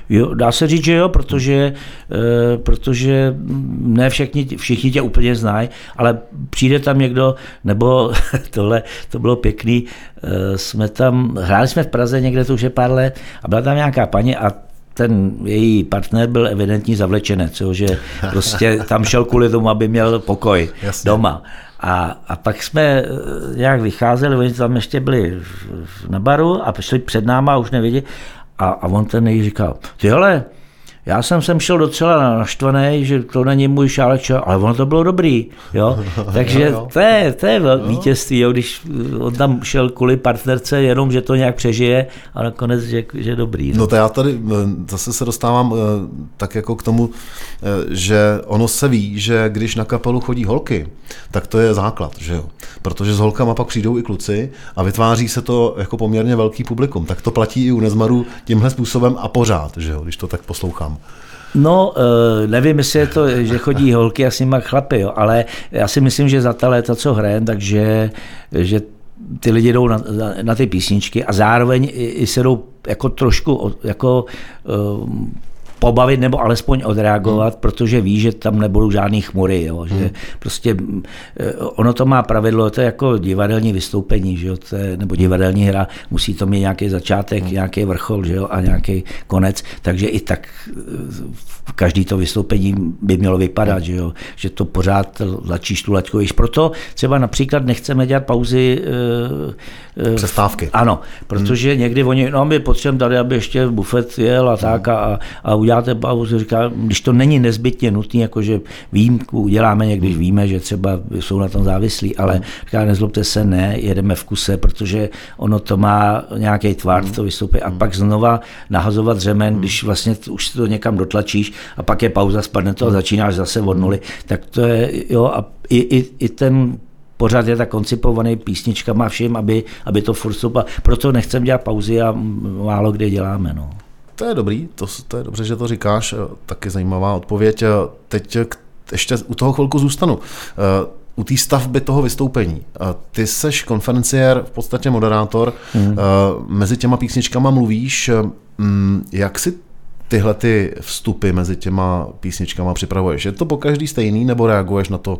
Jo, dá se říct, že jo, protože, e, protože ne všichni, všichni tě úplně znají, ale přijde tam někdo, nebo tohle, to bylo pěkný, e, jsme tam, hráli jsme v Praze někde, to už je pár let, a byla tam nějaká paní a ten její partner byl evidentní zavlečenec, jo, že prostě tam šel kvůli tomu, aby měl pokoj Jasně. doma. A, a pak jsme eh, nějak vycházeli, oni tam ještě byli na baru a šli před náma a už nevěděli. A, a on ten její říkal, ty hele, já jsem sem šel docela naštvaný, že to není můj šálek, ale ono to bylo dobrý. Jo? Takže to je, to je vítězství, jo? když on tam šel kvůli partnerce, jenom že to nějak přežije a nakonec, že, že dobrý. No. no to já tady eh, zase se dostávám eh, tak jako k tomu, eh, že ono se ví, že když na kapelu chodí holky, tak to je základ, že jo? Protože s holkama pak přijdou i kluci a vytváří se to jako poměrně velký publikum. Tak to platí i u Nezmaru tímhle způsobem a pořád, že jo? když to tak poslouchám. No, eh, nevím, jestli je to, že chodí holky a s nima chlapy, jo, ale já si myslím, že za ta léta, co hrajem, takže že ty lidi jdou na, na ty písničky a zároveň i, i se jdou jako trošku jako um, pobavit nebo alespoň odreagovat, hmm. protože ví, že tam nebudou žádný chmury. Jo, že hmm. prostě eh, ono to má pravidlo, to je jako divadelní vystoupení, že jo, to je, nebo divadelní hra, musí to mít nějaký začátek, hmm. nějaký vrchol že jo, a nějaký konec, takže i tak eh, každý to vystoupení by mělo vypadat, hmm. že, jo, že to pořád začíš tu laťku. Proto třeba například nechceme dělat pauzy. E, Přestávky. Ano, protože hmm. někdy oni, no my potřebujeme tady, aby ještě bufet jel a tak a, a uděláte pauzu, říká, když to není nezbytně nutné, jakože výjimku uděláme někdy, když víme, že třeba jsou na tom závislí, ale říká, nezlobte se, ne, jedeme v kuse, protože ono to má nějaký tvar, to vystoupí a pak znova nahazovat řemen, když vlastně už to někam dotlačíš a pak je pauza, spadne to a začínáš zase od nuly, tak to je, jo, a i, i, i ten pořád je tak koncipovaný písničkama vším, aby, aby to furt stoupalo. Proto nechcem dělat pauzy a málo kde děláme. No. To je dobrý, to, to je dobře, že to říkáš, taky zajímavá odpověď. Teď ještě u toho chvilku zůstanu. U té stavby toho vystoupení. Ty seš konferenciér, v podstatě moderátor, hmm. mezi těma písničkama mluvíš. Mm, jak si tyhle ty vstupy mezi těma písničkama připravuješ? Je to po každý stejný, nebo reaguješ na to,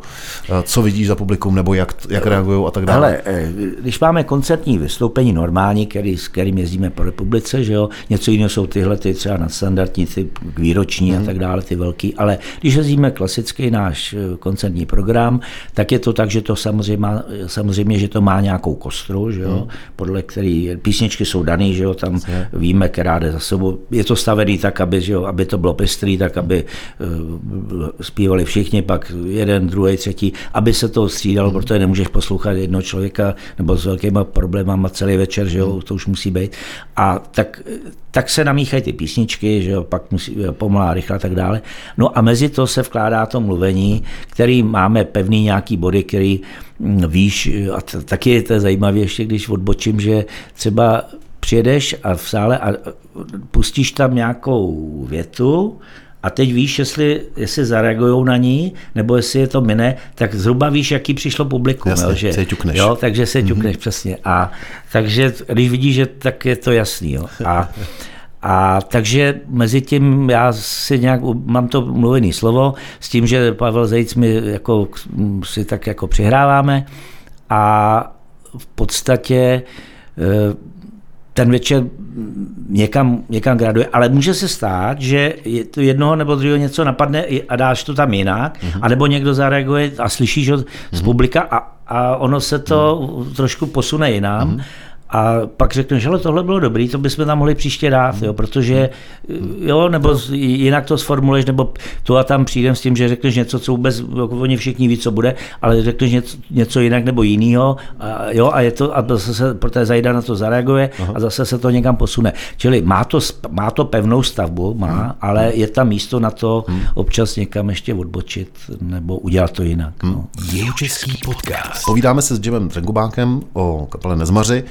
eh, co vidíš za publikum, nebo jak, jak reagují a tak dále? Ale eh, když máme koncertní vystoupení normální, který, s kterým jezdíme po republice, že jo, něco jiného jsou tyhle ty třeba nadstandardní, ty výroční hmm. a mhm. tak dále, ty velký, ale když jezdíme klasický náš eh, koncertní program, tak je to tak, že to samozřejmě, samozřejmě že to má nějakou kostru, že jo, hmm. podle který písničky jsou daný, že jo, tam víme, která jde za sebou. Je to stavený tak, aby, že jo, aby to bylo pestrý, tak aby uh, zpívali všichni, pak jeden, druhý, třetí, aby se to střídalo, protože nemůžeš poslouchat jednoho člověka nebo s velkýma problémama celý večer, že jo, hmm. to už musí být. A tak, tak se namíchají ty písničky, že jo, pak musí pomalá, rychle a tak dále. No a mezi to se vkládá to mluvení, který máme pevný nějaký body, který hm, víš, a taky je to zajímavé ještě, když odbočím, že třeba přijedeš a v sále a pustíš tam nějakou větu a teď víš, jestli, jestli zareagují na ní, nebo jestli je to mine, tak zhruba víš, jaký přišlo publikum. Jasně, jo, že, se ťukneš. Jo, takže se ťukneš, mm-hmm. přesně. A takže když vidíš, že tak je to jasný. Jo. A, a takže mezi tím já si nějak, mám to mluvený slovo s tím, že Pavel Zejc mi jako, si tak jako přihráváme a v podstatě eh, ten večer někam, někam graduje, ale může se stát, že je to jednoho nebo druhého něco napadne a dáš to tam jinak, mm-hmm. anebo někdo zareaguje a slyšíš ho z mm-hmm. publika a, a ono se to mm-hmm. trošku posune jinam. Mm-hmm a pak řekneš, že tohle bylo dobrý, to bychom tam mohli příště dát, jo, protože, jo, nebo jinak to sformuluješ, nebo tu a tam přijdem s tím, že řekneš něco, co vůbec, jako oni všichni ví, co bude, ale řekneš něco, něco jinak nebo jinýho, a, jo, a je to, a zase se, protože Zajda na to zareaguje Aha. a zase se to někam posune. Čili má to, má to pevnou stavbu, má, hmm. ale je tam místo na to hmm. občas někam ještě odbočit nebo udělat to jinak. Hmm. No. Český podcast. Povídáme se s Jimem Dřengubákem o kapele Nezmaři.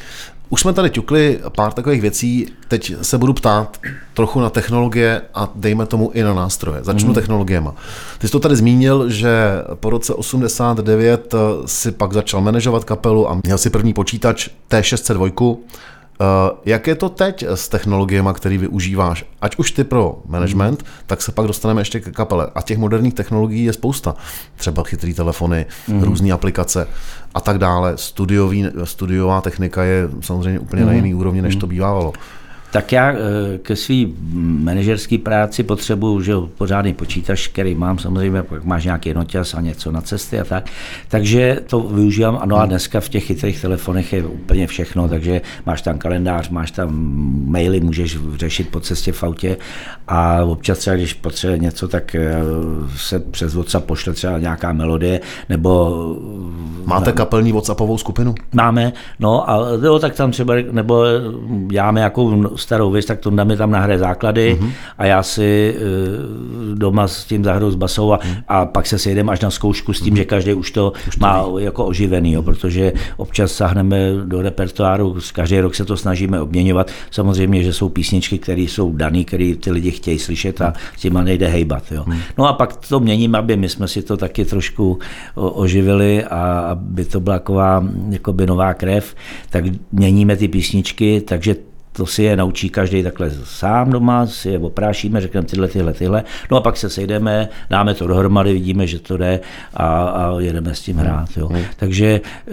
Už jsme tady ťukli pár takových věcí, teď se budu ptát trochu na technologie a dejme tomu i na nástroje. Začnu mm. technologiema. Ty jsi to tady zmínil, že po roce 89 si pak začal manažovat kapelu a měl si první počítač T602. Eh, jak je to teď s technologiemi, které využíváš? Ať už ty pro management, mm. tak se pak dostaneme ještě ke kapele. A těch moderních technologií je spousta. Třeba chytrý telefony, mm. různé aplikace a tak dále. Studiový, studiová technika je samozřejmě úplně mm. na jiný úrovni, než to mhm. bývalo. Tak já eh, ke své manažerské práci potřebuju že pořádný počítač, který mám samozřejmě, pak máš nějaký noťas a něco na cesty a tak. Takže to využívám. Ano a dneska v těch chytrých telefonech je úplně všechno, takže máš tam kalendář, máš tam maily, můžeš řešit po cestě v autě a občas třeba, když potřebuje něco, tak eh, se přes WhatsApp pošle třeba nějaká melodie, nebo... Máte kapelní WhatsAppovou skupinu? Máme, no a jo, tak tam třeba, nebo děláme jakou starou věc, tak to mi tam nahraje základy mm-hmm. a já si uh, doma s tím zahraju s basou a, mm. a pak se sejdeme až na zkoušku s tím, mm. že každý už to, už to má ví. jako oživený, jo, protože občas sahneme do repertoáru, každý rok se to snažíme obměňovat. Samozřejmě, že jsou písničky, které jsou dané, které ty lidi chtějí slyšet a s těma nejde hejbat. Jo. Mm. No a pak to měníme, aby my jsme si to taky trošku oživili a aby to byla taková jakoby nová krev, tak měníme ty písničky, takže to si je naučí každý takhle sám doma, si je oprášíme, řekneme tyhle, tyhle, tyhle. No a pak se sejdeme, dáme to dohromady, vidíme, že to jde a, a jedeme s tím hrát. Jo. Hmm. Takže eh,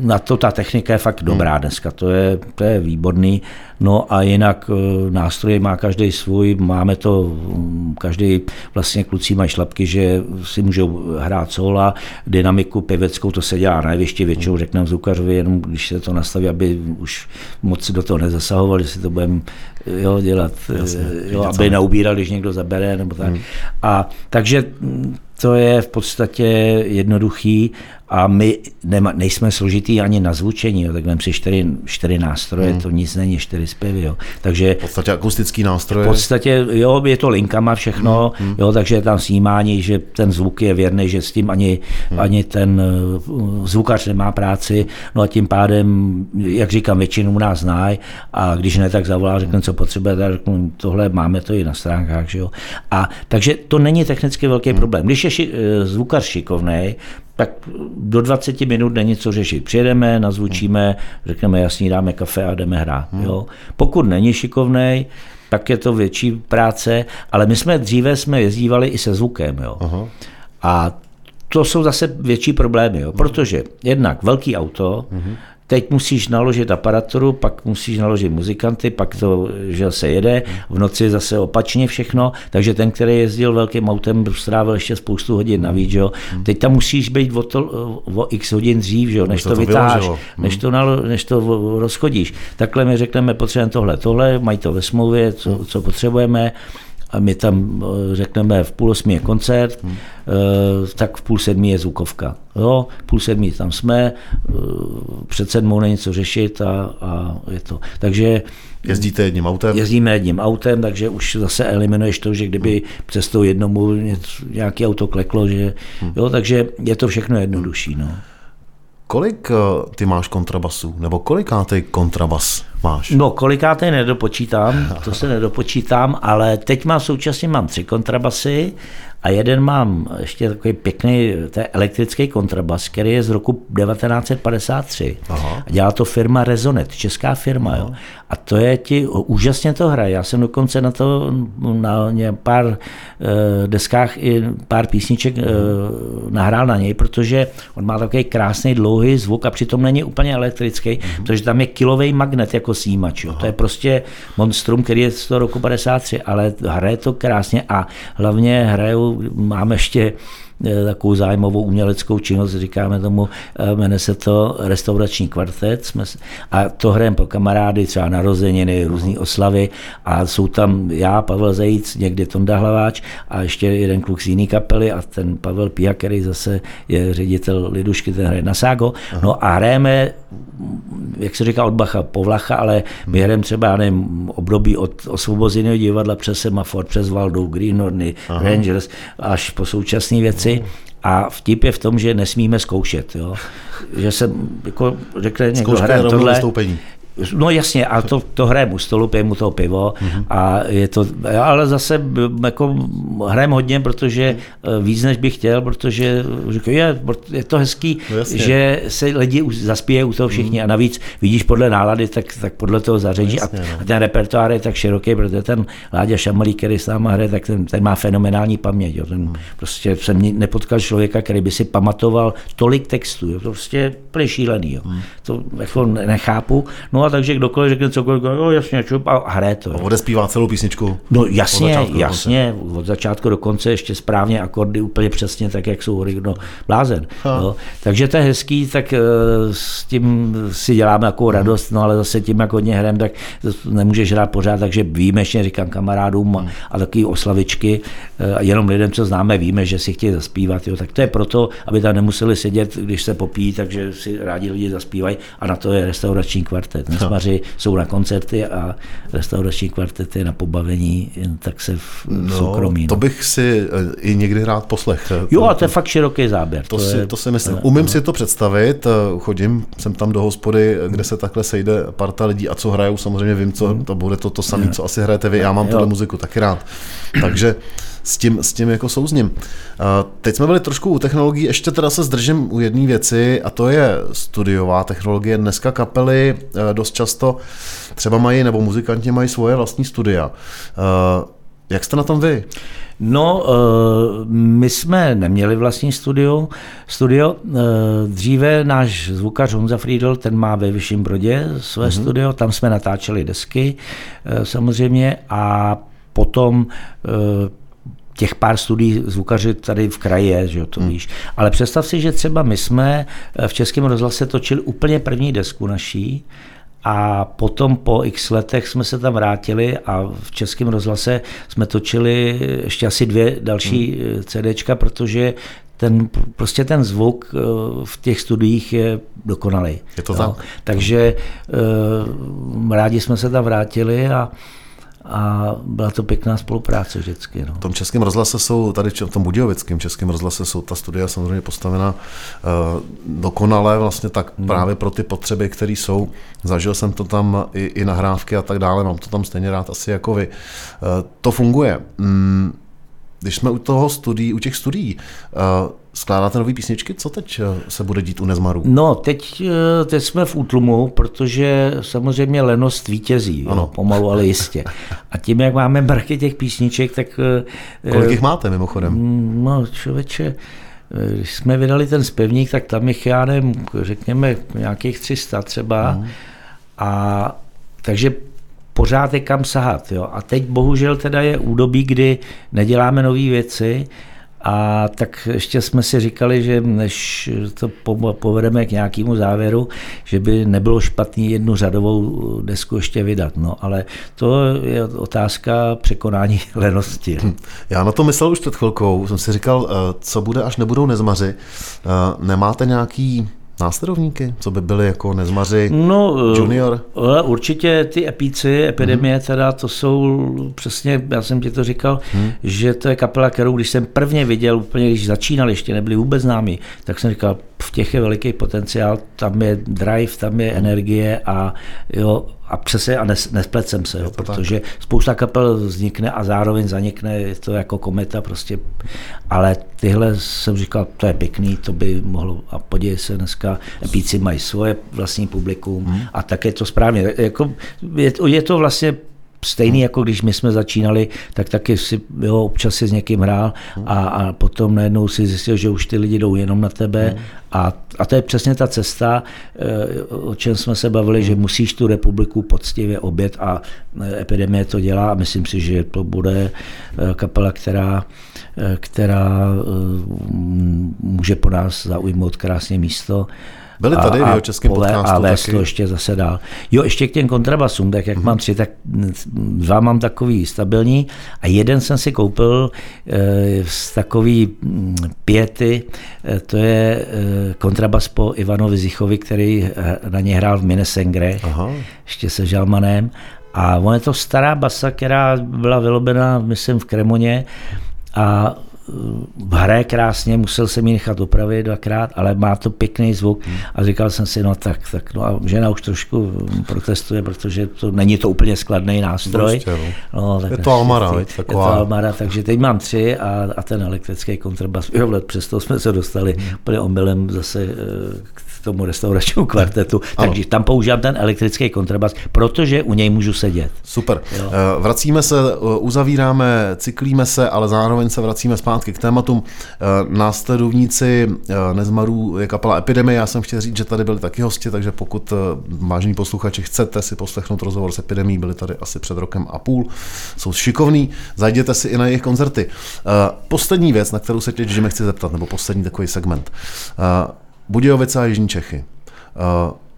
na to ta technika je fakt dobrá dneska, to je, to je výborný. No a jinak eh, nástroje má každý svůj, máme to, mm, každý vlastně kluci mají šlapky, že si můžou hrát sola, dynamiku pěveckou, to se dělá na jevišti, většinou řekneme zvukařovi, jenom když se to nastaví, aby už moc do toho nezasahovali, si to budeme jo, dělat, Jasně, eh, jo, aby neubíral, když někdo zabere, nebo tak. Hmm. A takže mm, to je v podstatě jednoduchý a my nema, nejsme složitý ani na zvučení, jo, tak vem si čtyři, čtyři nástroje, hmm. to nic není, čtyři zpěvy. Jo. Takže, v podstatě akustický nástroje. V podstatě, jo, je to linkama všechno, hmm. jo, takže je tam snímání, že ten zvuk je věrný, že s tím ani, hmm. ani ten uh, zvukař nemá práci, no a tím pádem, jak říkám, většinu nás znají a když ne, tak zavolá, řekne, co potřebuje, tak řeknu, tohle máme to i na stránkách. Že jo. A takže to není technicky velký hmm. problém. Když je ši, eh, zvukař šikovný, tak do 20 minut není co řešit. Přijedeme, nazvučíme, řekneme jasně, dáme kafe a jdeme hrát. Hmm. Jo. Pokud není šikovný, tak je to větší práce, ale my jsme dříve jsme jezdívali i se zvukem. Jo. Aha. A to jsou zase větší problémy, jo, protože jednak velký auto, uh-huh. Teď musíš naložit aparaturu, pak musíš naložit muzikanty, pak to, že se jede, v noci zase opačně všechno, takže ten, který jezdil velkým autem, strávil ještě spoustu hodin navíc, jo. Teď tam musíš být o, to, o x hodin dřív, jo, než to, to vytáš, než to, nalo, než to rozchodíš. Takhle my řekneme, potřebujeme tohle, tohle, mají to ve smlouvě, co, co potřebujeme, a my tam eh, řekneme v půl osmi je koncert, hmm. tak v půl sedmi je zvukovka. Jo, půl sedmi tam jsme, eh, před sedmou není co řešit a, a je to. Takže Jezdíte jedním autem? Jezdíme jedním autem, takže už zase eliminuješ to, že kdyby hmm. přes to jednomu nějaký auto kleklo, že, hmm. jo, takže je to všechno jednodušší. No. Kolik ty máš kontrabasů? Nebo kolikátý kontrabas máš? No, kolikátý nedopočítám, to se nedopočítám, ale teď mám současně mám tři kontrabasy a jeden mám ještě takový pěkný, to je elektrický kontrabas, který je z roku 1953. Aha. A dělá to firma Rezonet, česká firma. Jo. A to je ti, úžasně to hraje. Já jsem dokonce na to na pár uh, deskách i pár písniček uh, nahrál na něj, protože on má takový krásný dlouhý zvuk a přitom není úplně elektrický, uh-huh. protože tam je kilový magnet jako símač. Jo. To je prostě monstrum, který je z toho roku 53, ale hraje to krásně a hlavně hrajou, máme ještě Eh, takovou zájmovou uměleckou činnost, říkáme tomu, eh, jmenuje se to restaurační kvartet. Jsme, a to hrajeme pro kamarády, třeba narozeniny, různé oslavy. A jsou tam já, Pavel Zajíc, někdy Tonda Hlaváč a ještě jeden kluk z jiný kapely a ten Pavel Pia, který zase je ředitel Lidušky, ten hraje na Ságo. No a hrajeme jak se říká od Bacha, povlacha, ale my hrajeme třeba, nevím, období od osvobozeného divadla přes Semafor, přes Valdu, Greenhorny, Rangers, až po současné věci. A vtip je v tom, že nesmíme zkoušet. Jo? Že se jako řekne někdo hraje tohle, vystoupení. No jasně, a to, to hraje u stolu, pije mu to pivo mm-hmm. a je to, ale zase jako hrajem hodně, protože eh, víc než bych chtěl, protože říkám, je, je to hezký, no že se lidi zaspíje u toho všichni mm. a navíc vidíš podle nálady, tak, tak podle toho zařadí no, a, no. a ten repertoár je tak široký, protože ten Láďa Šamalý, který s náma hraje, tak ten, ten má fenomenální paměť. Jo. Ten, mm. Prostě jsem nepotkal člověka, který by si pamatoval tolik textů. Jo. To prostě je šílený. Jo. Mm. To jako nechápu. No a takže kdokoliv řekne cokoliv, jo, jasně, čup, a hraje to. A odespívá celou písničku? No jasně, od jasně, od začátku do konce ještě správně akordy úplně přesně tak, jak jsou no, blázen. No. Takže to je hezký, tak uh, s tím si děláme jako radost, no ale zase tím, jak hodně hrem, tak nemůžeš hrát pořád, takže výjimečně říkám kamarádům a, hmm. a taky oslavičky, uh, jenom lidem, co známe, víme, že si chtějí zaspívat, jo, tak to je proto, aby tam nemuseli sedět, když se popíjí, takže si rádi lidi zaspívají a na to je restaurační kvartet. Nesmaři jsou na koncerty a restaurační kvartety na pobavení, jen tak se v, no, soukromí. No. To bych si eh, i někdy rád poslech. Jo, a to je fakt široký záběr. To, to, si, je, to si myslím. Umím no. si to představit, eh, chodím jsem tam do hospody, kde se takhle sejde parta lidí a co hrajou, samozřejmě vím, co hmm. to bude to, to samé, co asi hrajete vy. Já mám tuhle muziku taky rád. Takže s tím, s tím jako souzním. Teď jsme byli trošku u technologií, ještě teda se zdržím u jedné věci a to je studiová technologie. Dneska kapely e, dost často třeba mají, nebo muzikanti mají svoje vlastní studia. E, jak jste na tom vy? No, my jsme neměli vlastní studio. studio. Dříve náš zvukař Honza Friedl, ten má ve Vyšším Brodě své mm-hmm. studio, tam jsme natáčeli desky samozřejmě a potom těch pár studií zvukaři tady v kraji je, že to hmm. víš. Ale představ si, že třeba my jsme eh, v Českém rozhlase točili úplně první desku naší, a potom po x letech jsme se tam vrátili a v Českém rozhlase jsme točili ještě asi dvě další hmm. Eh, CDčka, protože ten, prostě ten zvuk eh, v těch studiích je dokonalý. Je to tak? Takže rádi jsme se tam vrátili a a byla to pěkná spolupráce vždycky. No. V tom českém rozhlase jsou, tady v tom budějovickém českém rozhlase jsou ta studia samozřejmě postavena uh, dokonale vlastně tak hmm. právě pro ty potřeby, které jsou. Zažil jsem to tam i, i nahrávky a tak dále, mám to tam stejně rád asi jako vy. Uh, to funguje. Mm, když jsme u toho studií, u těch studií, uh, skládáte nové písničky? Co teď eh, se bude dít u Nezmaru? No, teď, eh, teď jsme v útlumu, protože samozřejmě lenost vítězí, ano. Jo, pomalu, ale jistě. A tím, jak máme mrky těch písniček, tak... Kolik jich máte mimochodem? Mm, no, člověče, když jsme vydali ten zpěvník, tak tam jich, já nevím, řekněme nějakých 300 třeba. Mm. A takže pořád je kam sahat. Jo? A teď bohužel teda je údobí, kdy neděláme nové věci, a tak ještě jsme si říkali, že než to povedeme k nějakému závěru, že by nebylo špatný jednu řadovou desku ještě vydat. No, ale to je otázka překonání lenosti. Hm. Já na to myslel už před chvilkou. Jsem si říkal, eh, co bude, až nebudou nezmaři. Eh, nemáte nějaký následovníky, co by byly jako Nezmaři no, junior? Určitě ty epíci, epidemie, mm-hmm. teda to jsou přesně, já jsem ti to říkal, mm. že to je kapela, kterou když jsem prvně viděl, úplně když začínali, ještě nebyli vůbec známi, tak jsem říkal, v těch je veliký potenciál, tam je drive, tam je energie a jo, a přesně a nes, nesplecem se, jo, protože tak. spousta kapel vznikne a zároveň zanikne, je to jako kometa prostě, ale tyhle jsem říkal, to je pěkný, to by mohlo, a podívej se dneska, epíci mají svoje vlastní publikum hmm. a tak je to správně, jako, je, je to vlastně stejný jako když my jsme začínali, tak taky si jo, občas si s někým hrál a, a potom najednou si zjistil, že už ty lidi jdou jenom na tebe a, a to je přesně ta cesta, eh, o čem jsme se bavili, že musíš tu republiku poctivě obět a eh, epidemie to dělá a myslím si, že to bude eh, kapela, která, která může po nás zaujmout krásně místo. Byli tady a, v jeho českém podcastu A vést to ještě zase dál. Jo, ještě k těm kontrabasům, tak jak mm-hmm. mám tři, tak dva mám takový stabilní a jeden jsem si koupil e, z takový mm, pěty, e, to je e, kontrabas po Ivanovi Zichovi, který na ně hrál v Minnesengre, ještě se Žalmanem. A on je to stará basa, která byla vylobena, myslím, v Kremoně a hraje krásně, musel jsem ji nechat opravit dvakrát, ale má to pěkný zvuk hmm. a říkal jsem si, no tak, tak no a žena už trošku protestuje, protože to není to úplně skladný nástroj. Prostě, no. No, tak je to Almara, je to Almara, takže teď mám tři a, a ten elektrický kontrabas, jo, přesto jsme se dostali hmm. úplně omylem zase eh, k tomu restauračnímu kvartetu, ano. takže tam používám ten elektrický kontrabas, protože u něj můžu sedět. Super. Jo. Eh, vracíme se, eh, uzavíráme, cyklíme se, ale zároveň se vracíme zpátky k tématům. Eh, následovníci Nezmarů je kapela Epidemie. Já jsem chtěl říct, že tady byli taky hosti, takže pokud vážení posluchači chcete si poslechnout rozhovor s Epidemí, byli tady asi před rokem a půl, jsou šikovní, zajděte si i na jejich koncerty. Poslední věc, na kterou se tě chci zeptat, nebo poslední takový segment. Budějovice a Jižní Čechy.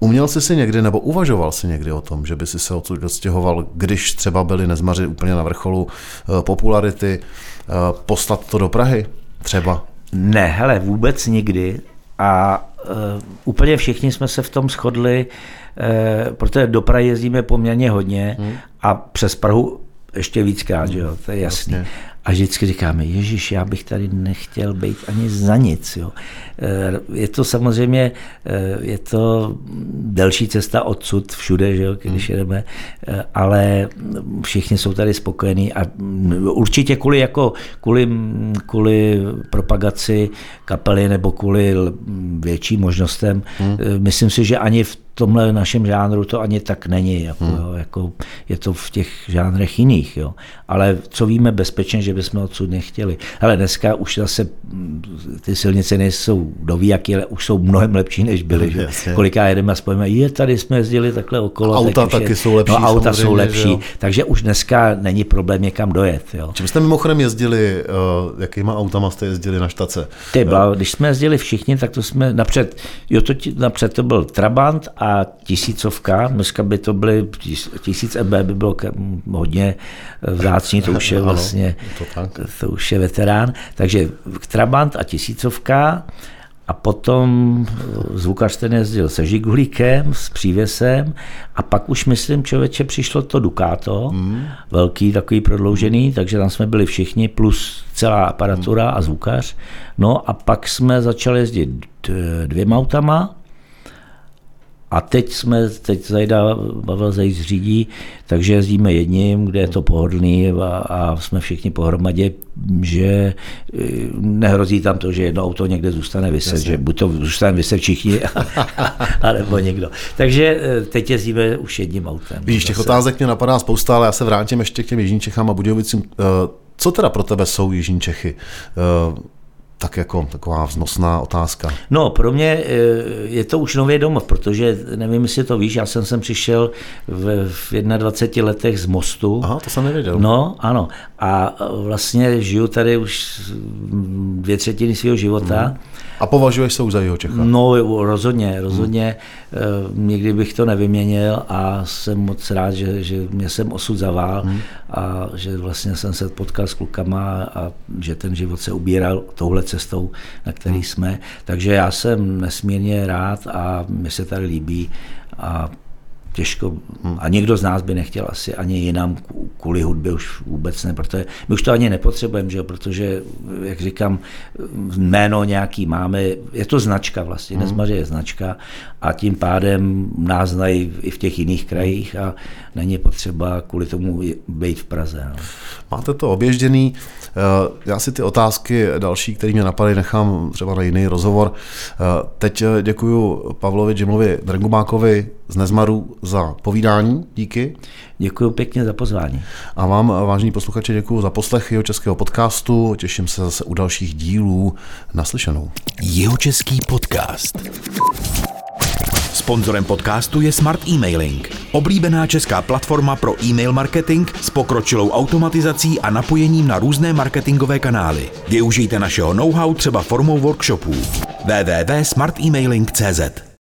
Uměl jsi si někdy, nebo uvažoval si někdy o tom, že by si se odsud dostěhoval, když třeba byli nezmaři úplně na vrcholu uh, popularity, uh, poslat to do Prahy třeba? Ne, hele, vůbec nikdy. A uh, úplně všichni jsme se v tom shodli, uh, protože do Prahy jezdíme poměrně hodně hmm. a přes Prahu ještě víckrát, že jo, to je jasný. Vlastně. A vždycky říkáme, Ježíš, já bych tady nechtěl být ani za nic. Jo. Eh, je to samozřejmě, eh, je to delší cesta odsud všude, že jo, když hmm. jedeme, eh, ale všichni jsou tady spokojení a určitě kvůli, jako, kvůli, kvůli propagaci kapely nebo kvůli větší možnostem, hmm. myslím si, že ani v tomhle našem žánru to ani tak není, jako, hmm. jo, jako je to v těch žánrech jiných, jo. ale co víme bezpečně, že bychom odsud nechtěli. Ale dneska už zase mm, ty silnice nejsou do jaký, ale už jsou mnohem lepší, než byly. Že? Koliká jedeme a spojíme, je tady jsme jezdili takhle okolo. Auta tak taky je, jsou lepší. No, auta jsou lepší, takže už dneska není problém někam dojet. Jo. Čím jste mimochodem jezdili, uh, jakýma autama jste jezdili na štace? Ty, byla, když jsme jezdili všichni, tak to jsme napřed, jo, to, napřed to byl Trabant a tisícovka, dneska by to byly tisíc EB, by bylo hodně vzácný, to už je vlastně, ano, to, to už je veterán. Takže Trabant a tisícovka, a potom zvukař ten jezdil se Žigulíkem, s přívěsem a pak už, myslím, člověče, přišlo to Ducato, mm. velký, takový prodloužený, takže tam jsme byli všichni, plus celá aparatura mm. a zvukař. No a pak jsme začali jezdit dvěma autama, a teď jsme, teď Zajda, Pavel Zajíc řídí, takže jezdíme jedním, kde je to pohodlný a, a jsme všichni pohromadě, že e, nehrozí tam to, že jedno auto někde zůstane vyset, Jasně. že buď to zůstane vyset všichni, alebo někdo. Takže e, teď jezdíme už jedním autem. Víš, těch otázek mě napadá spousta, ale já se vrátím ještě k těm Jižním Čechám a Budějovicím. E, co teda pro tebe jsou Jižní Čechy? Tak jako taková vznosná otázka. No, pro mě eh, je to už nový domov, protože nevím, jestli to víš, já jsem sem přišel v, v 21 letech z Mostu. Aha, to jsem nevěděl. No, ano. A vlastně žiju tady už dvě třetiny svého života. Hmm. A považuješ se už za jeho Čecha? No, rozhodně, rozhodně. Hmm. Nikdy bych to nevyměnil a jsem moc rád, že, že mě jsem osud zavál hmm. a že vlastně jsem se potkal s klukama a že ten život se ubíral touhle cestou, na který jsme. Takže já jsem nesmírně rád a mi se tady líbí a těžko. A nikdo z nás by nechtěl asi ani jinam kvůli hudbě už vůbec ne, protože my už to ani nepotřebujeme, že? protože, jak říkám, jméno nějaký máme, je to značka vlastně, hmm. Nezmaře je značka a tím pádem nás znají i v těch jiných krajích a není potřeba kvůli tomu být v Praze. No. Máte to oběžděný, eh, já si ty otázky další, které mě napadaly, nechám třeba na jiný rozhovor. Eh, teď děkuji Pavlovi Jimovi Drengubákovi z Nezmaru za povídání, díky. Děkuji pěkně za pozvání. A vám, vážní posluchači, děkuji za poslech jeho českého podcastu. Těším se zase u dalších dílů. Naslyšenou. Jeho český podcast. Sponzorem podcastu je Smart Emailing, oblíbená česká platforma pro e-mail marketing s pokročilou automatizací a napojením na různé marketingové kanály. Využijte našeho know-how třeba formou workshopů. www.smartemailing.cz